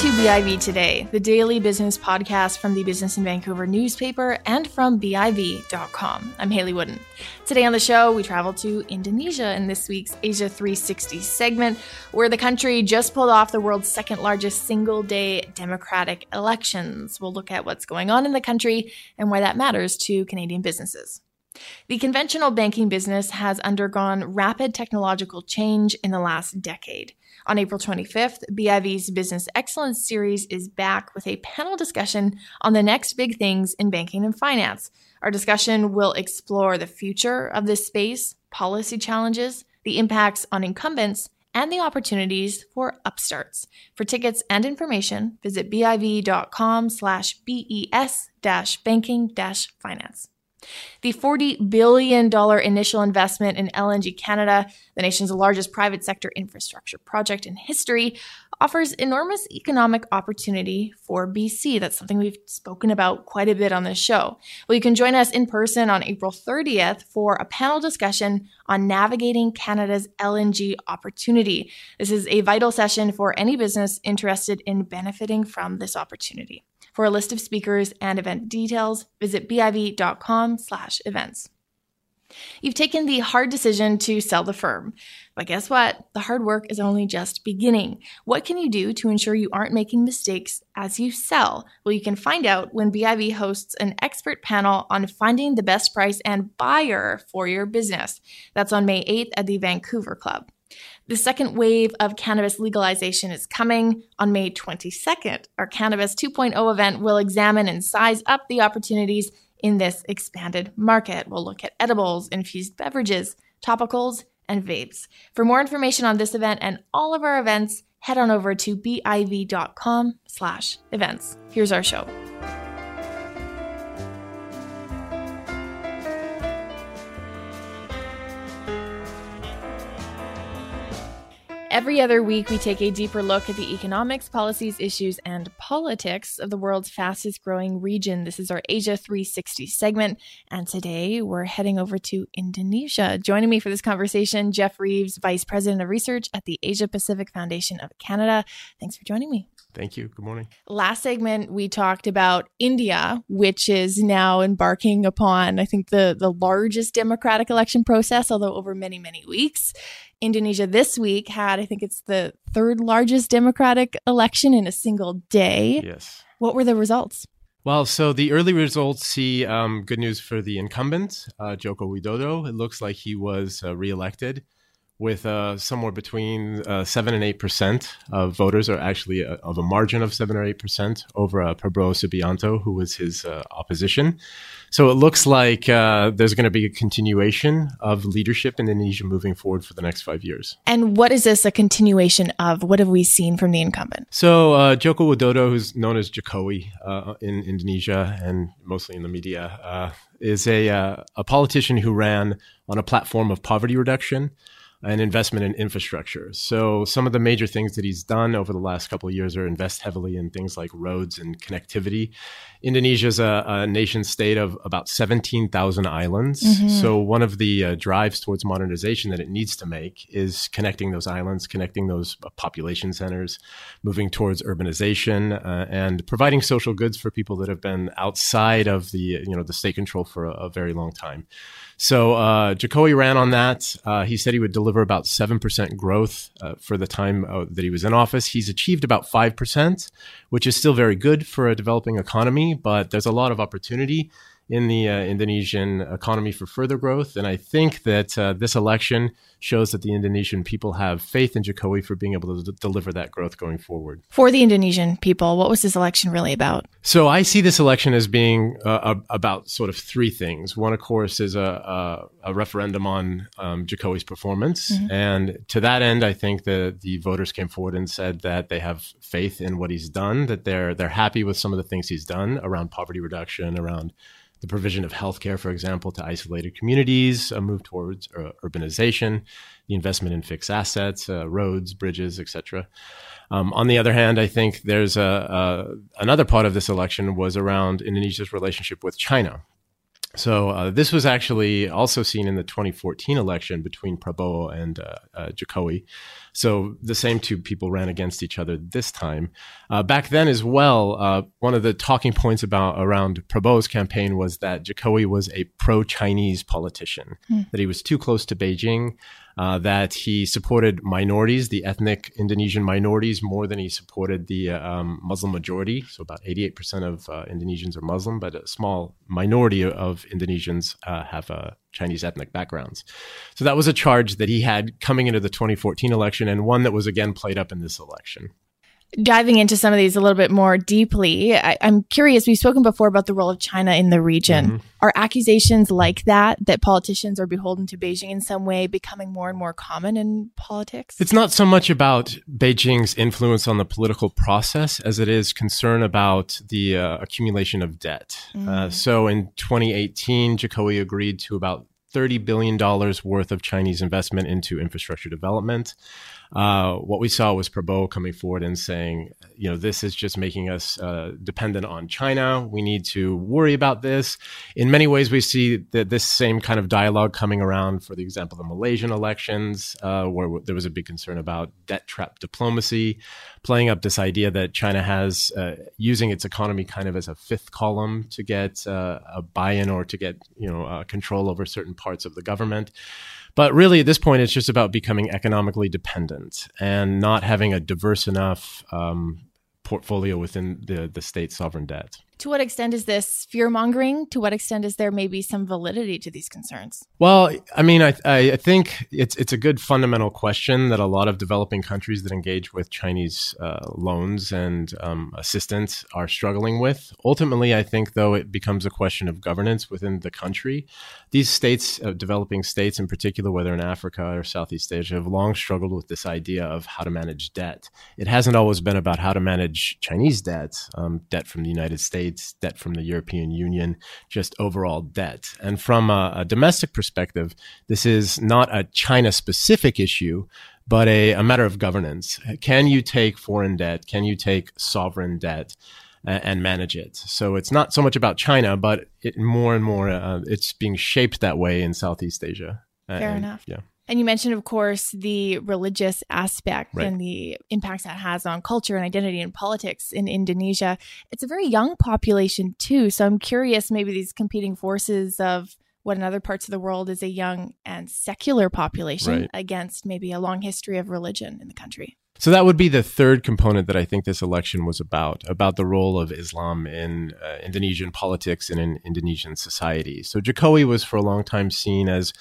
to BIV Today, the daily business podcast from the Business in Vancouver newspaper and from BIV.com. I'm Hayley Woodin. Today on the show, we travel to Indonesia in this week's Asia 360 segment, where the country just pulled off the world's second largest single day democratic elections. We'll look at what's going on in the country and why that matters to Canadian businesses. The conventional banking business has undergone rapid technological change in the last decade. On April 25th, BIV's Business Excellence Series is back with a panel discussion on the next big things in banking and finance. Our discussion will explore the future of this space, policy challenges, the impacts on incumbents, and the opportunities for upstarts. For tickets and information, visit biv.com slash BES banking finance. The $40 billion initial investment in LNG Canada, the nation's largest private sector infrastructure project in history, offers enormous economic opportunity for BC. That's something we've spoken about quite a bit on this show. Well, you can join us in person on April 30th for a panel discussion on navigating Canada's LNG opportunity. This is a vital session for any business interested in benefiting from this opportunity. For a list of speakers and event details, visit biv.com/events. You've taken the hard decision to sell the firm. But guess what? The hard work is only just beginning. What can you do to ensure you aren't making mistakes as you sell? Well, you can find out when BIV hosts an expert panel on finding the best price and buyer for your business. That's on May 8th at the Vancouver Club. The second wave of cannabis legalization is coming on May 22nd. Our Cannabis 2.0 event will examine and size up the opportunities in this expanded market. We'll look at edibles, infused beverages, topicals, and vapes. For more information on this event and all of our events, head on over to biv.com slash events. Here's our show. Every other week, we take a deeper look at the economics, policies, issues, and politics of the world's fastest growing region. This is our Asia 360 segment. And today we're heading over to Indonesia. Joining me for this conversation, Jeff Reeves, Vice President of Research at the Asia Pacific Foundation of Canada. Thanks for joining me. Thank you. Good morning. Last segment, we talked about India, which is now embarking upon, I think, the, the largest democratic election process, although over many, many weeks. Indonesia this week had, I think it's the third largest democratic election in a single day. Yes. What were the results? Well, so the early results see um, good news for the incumbent, uh, Joko Widodo. It looks like he was uh, reelected with uh, somewhere between uh, 7 and 8% of voters, or actually a, uh, of a margin of 7 or 8% over uh, Prabowo Subianto, who was his uh, opposition. So it looks like uh, there's going to be a continuation of leadership in Indonesia moving forward for the next five years. And what is this a continuation of? What have we seen from the incumbent? So uh, Joko Widodo, who's known as Jokowi in Indonesia and mostly in the media, is a, a politician who ran on a platform of poverty reduction and investment in infrastructure. So some of the major things that he's done over the last couple of years are invest heavily in things like roads and connectivity. Indonesia is a, a nation state of about 17,000 islands. Mm-hmm. So one of the uh, drives towards modernization that it needs to make is connecting those islands, connecting those uh, population centers, moving towards urbanization, uh, and providing social goods for people that have been outside of the you know the state control for a, a very long time. So uh, Jokowi ran on that. Uh, he said he would deliver about 7% growth uh, for the time uh, that he was in office. He's achieved about 5%, which is still very good for a developing economy, but there's a lot of opportunity in the uh, Indonesian economy for further growth. And I think that uh, this election shows that the Indonesian people have faith in Jokowi for being able to d- deliver that growth going forward. For the Indonesian people, what was this election really about? So I see this election as being uh, about sort of three things. One, of course, is a, a, a referendum on um, Jokowi's performance. Mm-hmm. And to that end, I think that the voters came forward and said that they have faith in what he's done, that they're, they're happy with some of the things he's done around poverty reduction, around the provision of healthcare, for example, to isolated communities, a move towards uh, urbanization, the investment in fixed assets, uh, roads, bridges, etc. Um, on the other hand, I think there's a, a, another part of this election was around Indonesia's relationship with China. So uh, this was actually also seen in the 2014 election between Prabowo and uh, uh, Jokowi. So the same two people ran against each other this time. Uh, back then as well, uh, one of the talking points about around Prabowo's campaign was that Jokowi was a pro-Chinese politician, mm. that he was too close to Beijing, uh, that he supported minorities, the ethnic Indonesian minorities, more than he supported the uh, um, Muslim majority. So about 88% of uh, Indonesians are Muslim, but a small minority of Indonesians uh, have uh, Chinese ethnic backgrounds. So that was a charge that he had coming into the 2014 election and one that was again played up in this election diving into some of these a little bit more deeply, I, am curious. We've spoken before about the role of China in the region. Mm-hmm. Are accusations like that, that politicians are beholden to Beijing in some way, becoming more and more common in politics? It's not so much about Beijing's influence on the political process as it is concern about the uh, accumulation of debt. Mm-hmm. Uh, so in 2018, Jokowi agreed to about $30 billion worth of Chinese investment into infrastructure development. Uh, what we saw was Prabowo coming forward and saying, you know, this is just making us uh, dependent on China. We need to worry about this. In many ways, we see that this same kind of dialogue coming around, for the example, the Malaysian elections, uh, where there was a big concern about debt trap diplomacy, playing up this idea that China has uh, using its economy kind of as a fifth column to get uh, a buy-in or to get you know control over certain parts of the government. But really, at this point, it's just about becoming economically dependent and not having a diverse enough um, portfolio within the, the state sovereign debt. To what extent is this fear mongering? To what extent is there maybe some validity to these concerns? Well, I mean, I, I think it's it's a good fundamental question that a lot of developing countries that engage with Chinese uh, loans and um, assistance are struggling with. Ultimately, I think though it becomes a question of governance within the country. These states, uh, developing states in particular, whether in Africa or Southeast Asia, have long struggled with this idea of how to manage debt. It hasn't always been about how to manage Chinese debt, um, debt from the United States States, debt from the European Union, just overall debt. And from a, a domestic perspective, this is not a China specific issue, but a, a matter of governance. Can you take foreign debt? Can you take sovereign debt? and manage it. So it's not so much about China, but it, more and more uh, it's being shaped that way in Southeast Asia. Fair and, enough. Yeah. And you mentioned, of course, the religious aspect right. and the impacts that has on culture and identity and politics in Indonesia. It's a very young population, too. So I'm curious, maybe these competing forces of what in other parts of the world is a young and secular population right. against maybe a long history of religion in the country. So that would be the third component that I think this election was about, about the role of Islam in uh, Indonesian politics and in Indonesian society. So Jokowi was for a long time seen as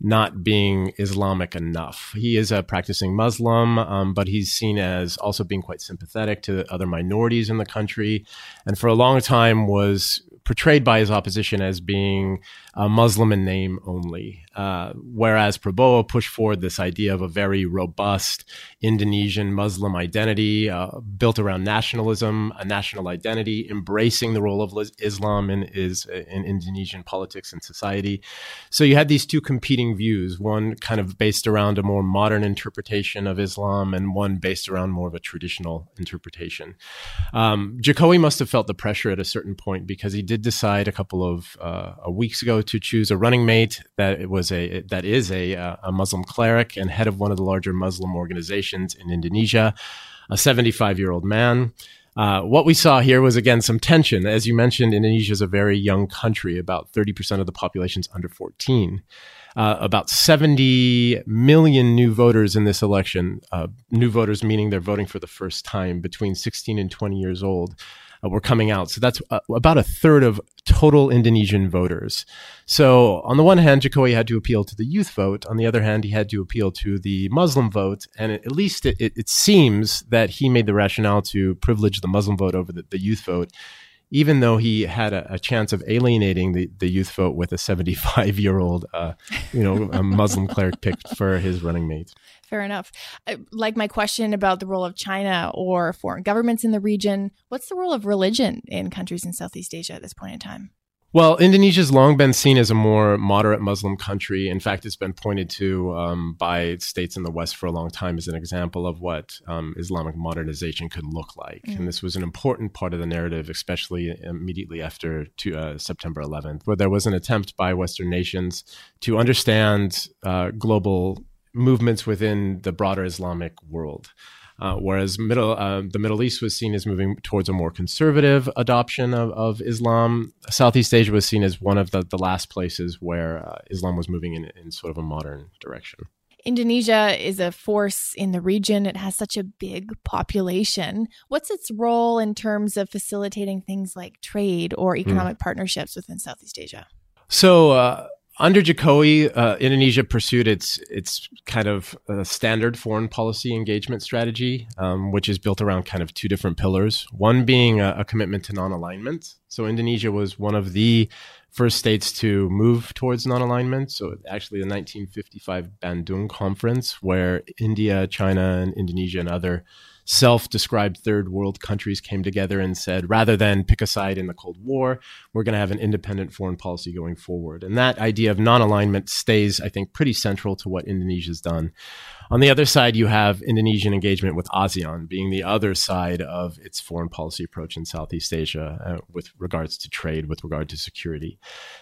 not being Islamic enough. He is a practicing Muslim, um, but he's seen as also being quite sympathetic to other minorities in the country, and for a long time was portrayed by his opposition as being uh, Muslim in name only. Uh, whereas Prabowo pushed forward this idea of a very robust Indonesian Muslim identity uh, built around nationalism, a national identity, embracing the role of Islam in, is, in Indonesian politics and society. So you had these two competing views, one kind of based around a more modern interpretation of Islam and one based around more of a traditional interpretation. Um, Jokowi must have felt the pressure at a certain point because he did decide a couple of uh, weeks ago to choose a running mate that was a that is a, uh, a Muslim cleric and head of one of the larger Muslim organizations in Indonesia, a 75 year old man. Uh, what we saw here was again some tension. As you mentioned, Indonesia is a very young country. About 30% of the population is under 14. Uh, about 70 million new voters in this election. Uh, new voters meaning they're voting for the first time between 16 and 20 years old uh, were coming out. So that's uh, about a third of total Indonesian voters. So on the one hand, Jokowi had to appeal to the youth vote. On the other hand, he had to appeal to the Muslim vote. And at least it, it, it seems that he made the rationale to privilege the Muslim vote over the, the youth vote even though he had a, a, chance of alienating the, the youth vote with a 75 year old, uh, you know, a Muslim cleric picked for his running mate. Fair enough. Like my question about the role of China or foreign governments in the region, what's the role of religion in countries in Southeast Asia at this point in time? Well, Indonesia's long been seen as a more moderate Muslim country. In fact, it's been pointed to um, by states in the West for a long time as an example of what um, Islamic modernization could look like. Mm. And this was an important part of the narrative, especially immediately after to, uh, September 11th, where there was an attempt by Western nations to understand uh, global movements within the broader Islamic world. Uh, whereas middle, uh, the Middle East was seen as moving towards a more conservative adoption of, of Islam. Southeast Asia was seen as one of the, the last places where uh, Islam was moving in, in sort of a modern direction. Indonesia is a force in the region. It has such a big population. What's its role in terms of facilitating things like trade or hmm. economic mm. partnerships within Southeast Asia? So, uh, under Jokowi, uh, Indonesia pursued its its kind of uh, standard foreign policy engagement strategy, um, which is built around kind of two different pillars. One being a, a commitment to non-alignment. So Indonesia was one of the first states to move towards non-alignment. So actually, the 1955 Bandung Conference, where India, China, and Indonesia and other self described third world countries came together and said, rather than pick a side in the Cold War, we're going to have an independent foreign policy going forward. And that idea of non alignment stays, I think, pretty central to what Indonesia's done. On the other side, you have Indonesian engagement with ASEAN being the other side of its foreign policy approach in Southeast Asia uh, with regards to trade, with regard to security.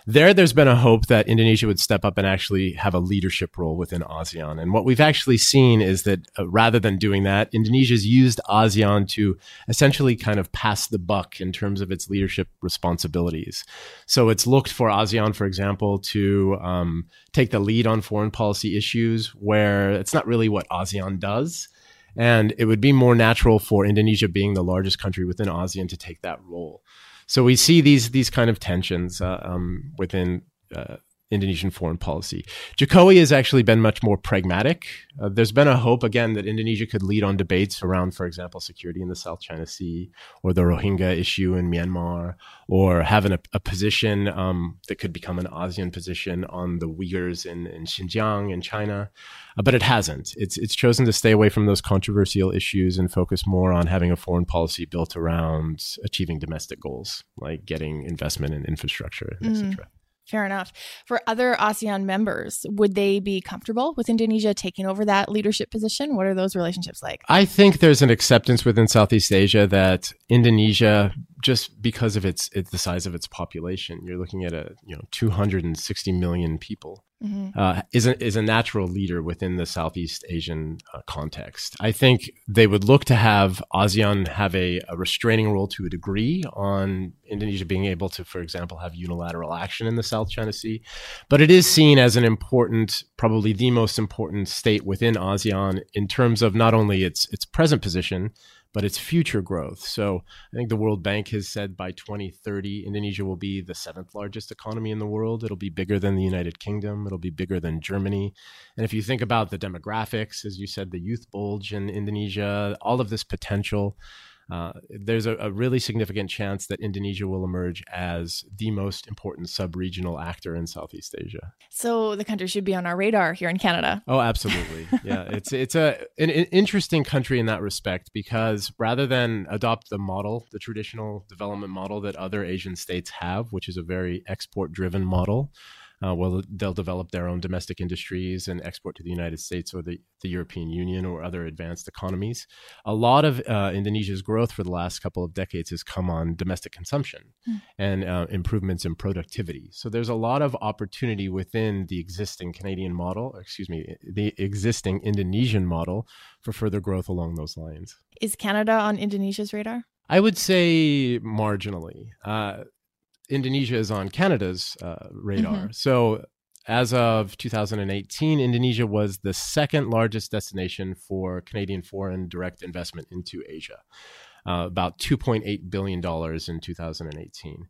There, there's been a hope that Indonesia would step up and actually have a leadership role within ASEAN. And what we've actually seen is that uh, rather than doing that, Indonesia's used ASEAN to essentially kind of pass the buck in terms of its leadership responsibilities. So it's looked for ASEAN, for example, to um, take the lead on foreign policy issues where it's not really what ASEAN does. And it would be more natural for Indonesia, being the largest country within ASEAN, to take that role. So we see these these kind of tensions uh, um, within uh, Indonesian foreign policy. Jokowi has actually been much more pragmatic. Uh, there's been a hope, again, that Indonesia could lead on debates around, for example, security in the South China Sea or the Rohingya issue in Myanmar, or having a, a position um, that could become an ASEAN position on the Uyghurs in, in Xinjiang in China. Uh, but it hasn't. It's, it's chosen to stay away from those controversial issues and focus more on having a foreign policy built around achieving domestic goals, like getting investment in infrastructure, mm. etc. Fair enough. For other ASEAN members, would they be comfortable with Indonesia taking over that leadership position? What are those relationships like? I think there's an acceptance within Southeast Asia that Indonesia just because of its, its the size of its population, you're looking at a you know 260 million people. Mm-hmm. Uh, is a, is a natural leader within the Southeast Asian uh, context. I think they would look to have ASEAN have a, a, restraining role to a degree on Indonesia being able to, for example, have unilateral action in the South China Sea. But it is seen as an important, probably the most important state within ASEAN in terms of not only its its present position, but its future growth. So I think the World Bank has said by 2030, Indonesia will be the seventh largest economy in the world. It'll be bigger than the United Kingdom. It'll be bigger than Germany. And if you think about the demographics, as you said, the youth bulge in Indonesia, all of this potential, uh, there's a, a, really significant chance that Indonesia will emerge as the most important sub-regional actor in Southeast Asia. So the country should be on our radar here in Canada. Oh, absolutely. yeah, it's it's a an, an interesting country in that respect because rather than adopt the model, the traditional development model that other Asian states have, which is a very export-driven model uh, well, they'll develop their own domestic industries and export to the United States or the, the European Union or other advanced economies. A lot of uh, Indonesia's growth for the last couple of decades has come on domestic consumption mm. and uh, improvements in productivity. So there's a lot of opportunity within the existing Canadian model, excuse me, the existing Indonesian model for further growth along those lines. Is Canada on Indonesia's radar? I would say marginally. Uh, Indonesia is on Canada's uh, radar. Mm-hmm. So as of 2018, Indonesia was the second largest destination for Canadian foreign direct investment into Asia, uh, about $2.8 billion in 2018.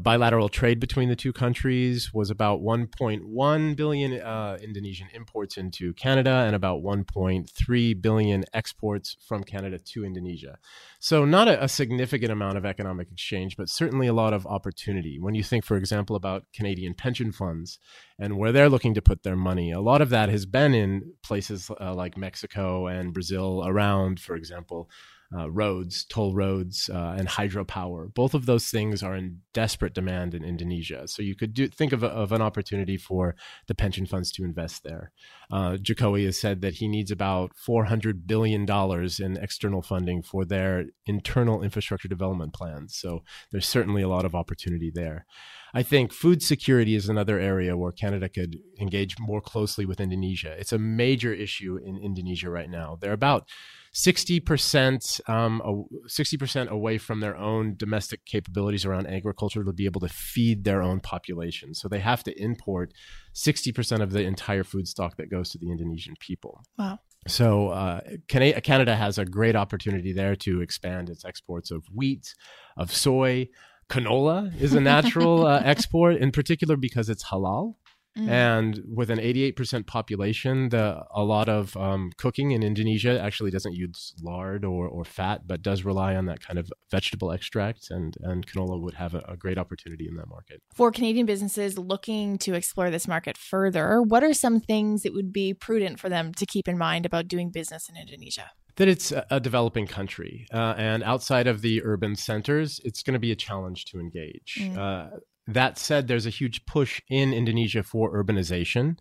Bilateral trade between the two countries was about 1.1 billion uh, Indonesian imports into Canada and about 1.3 billion exports from Canada to Indonesia. So, not a, a, significant amount of economic exchange, but certainly a lot of opportunity. When you think, for example, about Canadian pension funds and where they're looking to put their money, a lot of that has been in places uh, like Mexico and Brazil around, for example, uh, roads, toll roads, uh, and hydropower. Both of those things are in desperate demand in Indonesia. So you could do, think of, a, of an opportunity for the pension funds to invest there. Uh, Jokowi has said that he needs about $400 billion in external funding for their internal infrastructure development plans. So there's certainly a lot of opportunity there. I think food security is another area where Canada could engage more closely with Indonesia. It's a major issue in Indonesia right now. They're about 60% um, 60% away from their own domestic capabilities around agriculture to be able to feed their own population. So they have to import 60% of the entire food stock that goes to the Indonesian people. Wow. So uh, Canada has a great opportunity there to expand its exports of wheat, of soy, canola is a natural uh, export, in particular because it's halal. Mm. And with an 88% population, the, a lot of um, cooking in Indonesia actually doesn't use lard or, or fat, but does rely on that kind of vegetable extract. And, and canola would have a, a great opportunity in that market. For Canadian businesses looking to explore this market further, what are some things that would be prudent for them to keep in mind about doing business in Indonesia? that it's a developing country, uh, and outside of the urban centers, it's going to be a challenge to engage. Mm. Uh, that said, there's a huge push in Indonesia for urbanization.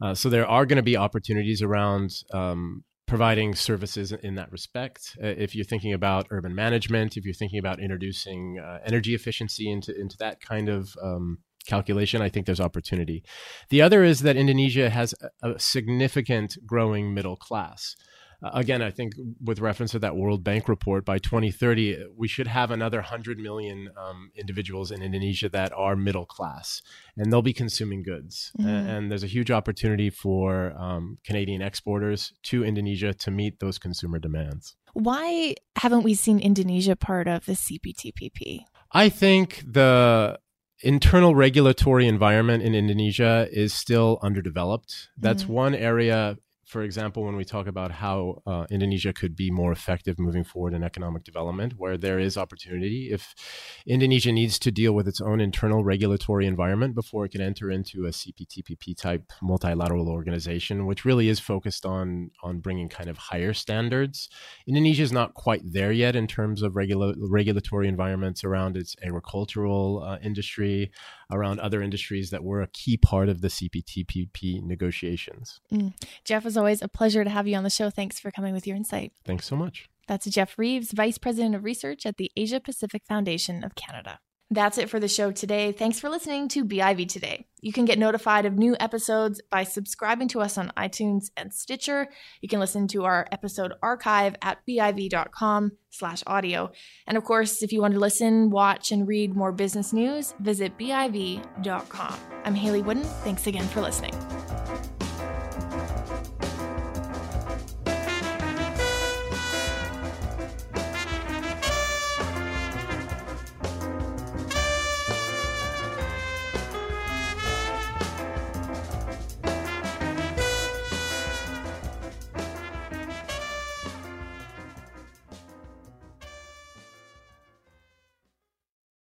Uh, so there are going to be opportunities around um, providing services in that respect. Uh, if you're thinking about urban management, if you're thinking about introducing uh, energy efficiency into, into that kind of um, calculation, I think there's opportunity. The other is that Indonesia has a, a significant growing middle class again, I think with reference to that World Bank report, by 2030, we should have another 100 million um, individuals in Indonesia that are middle class, and they'll be consuming goods. Mm-hmm. And, and, there's a huge opportunity for um, Canadian exporters to Indonesia to meet those consumer demands. Why haven't we seen Indonesia part of the CPTPP? I think the internal regulatory environment in Indonesia is still underdeveloped. That's mm-hmm. one area for example, when we talk about how uh, Indonesia could be more effective moving forward in economic development, where there is opportunity, if Indonesia needs to deal with its own internal regulatory environment before it can enter into a CPTPP type multilateral organization, which really is focused on on bringing kind of higher standards. Indonesia is not quite there yet in terms of regula- regulatory environments around its agricultural uh, industry, around other industries that were a key part of the CPTPP negotiations. Mm. Jeff, as always, a pleasure to have you on the show. Thanks for coming with your insight. Thanks so much. That's Jeff Reeves, Vice President of Research at the Asia Pacific Foundation of Canada. That's it for the show today. Thanks for listening to BIV Today. You can get notified of new episodes by subscribing to us on iTunes and Stitcher. You can listen to our episode archive at biv.com slash audio. And of course, if you want to listen, watch, and read more business news, visit biv.com. I'm Hayley Woodin. Thanks again for listening.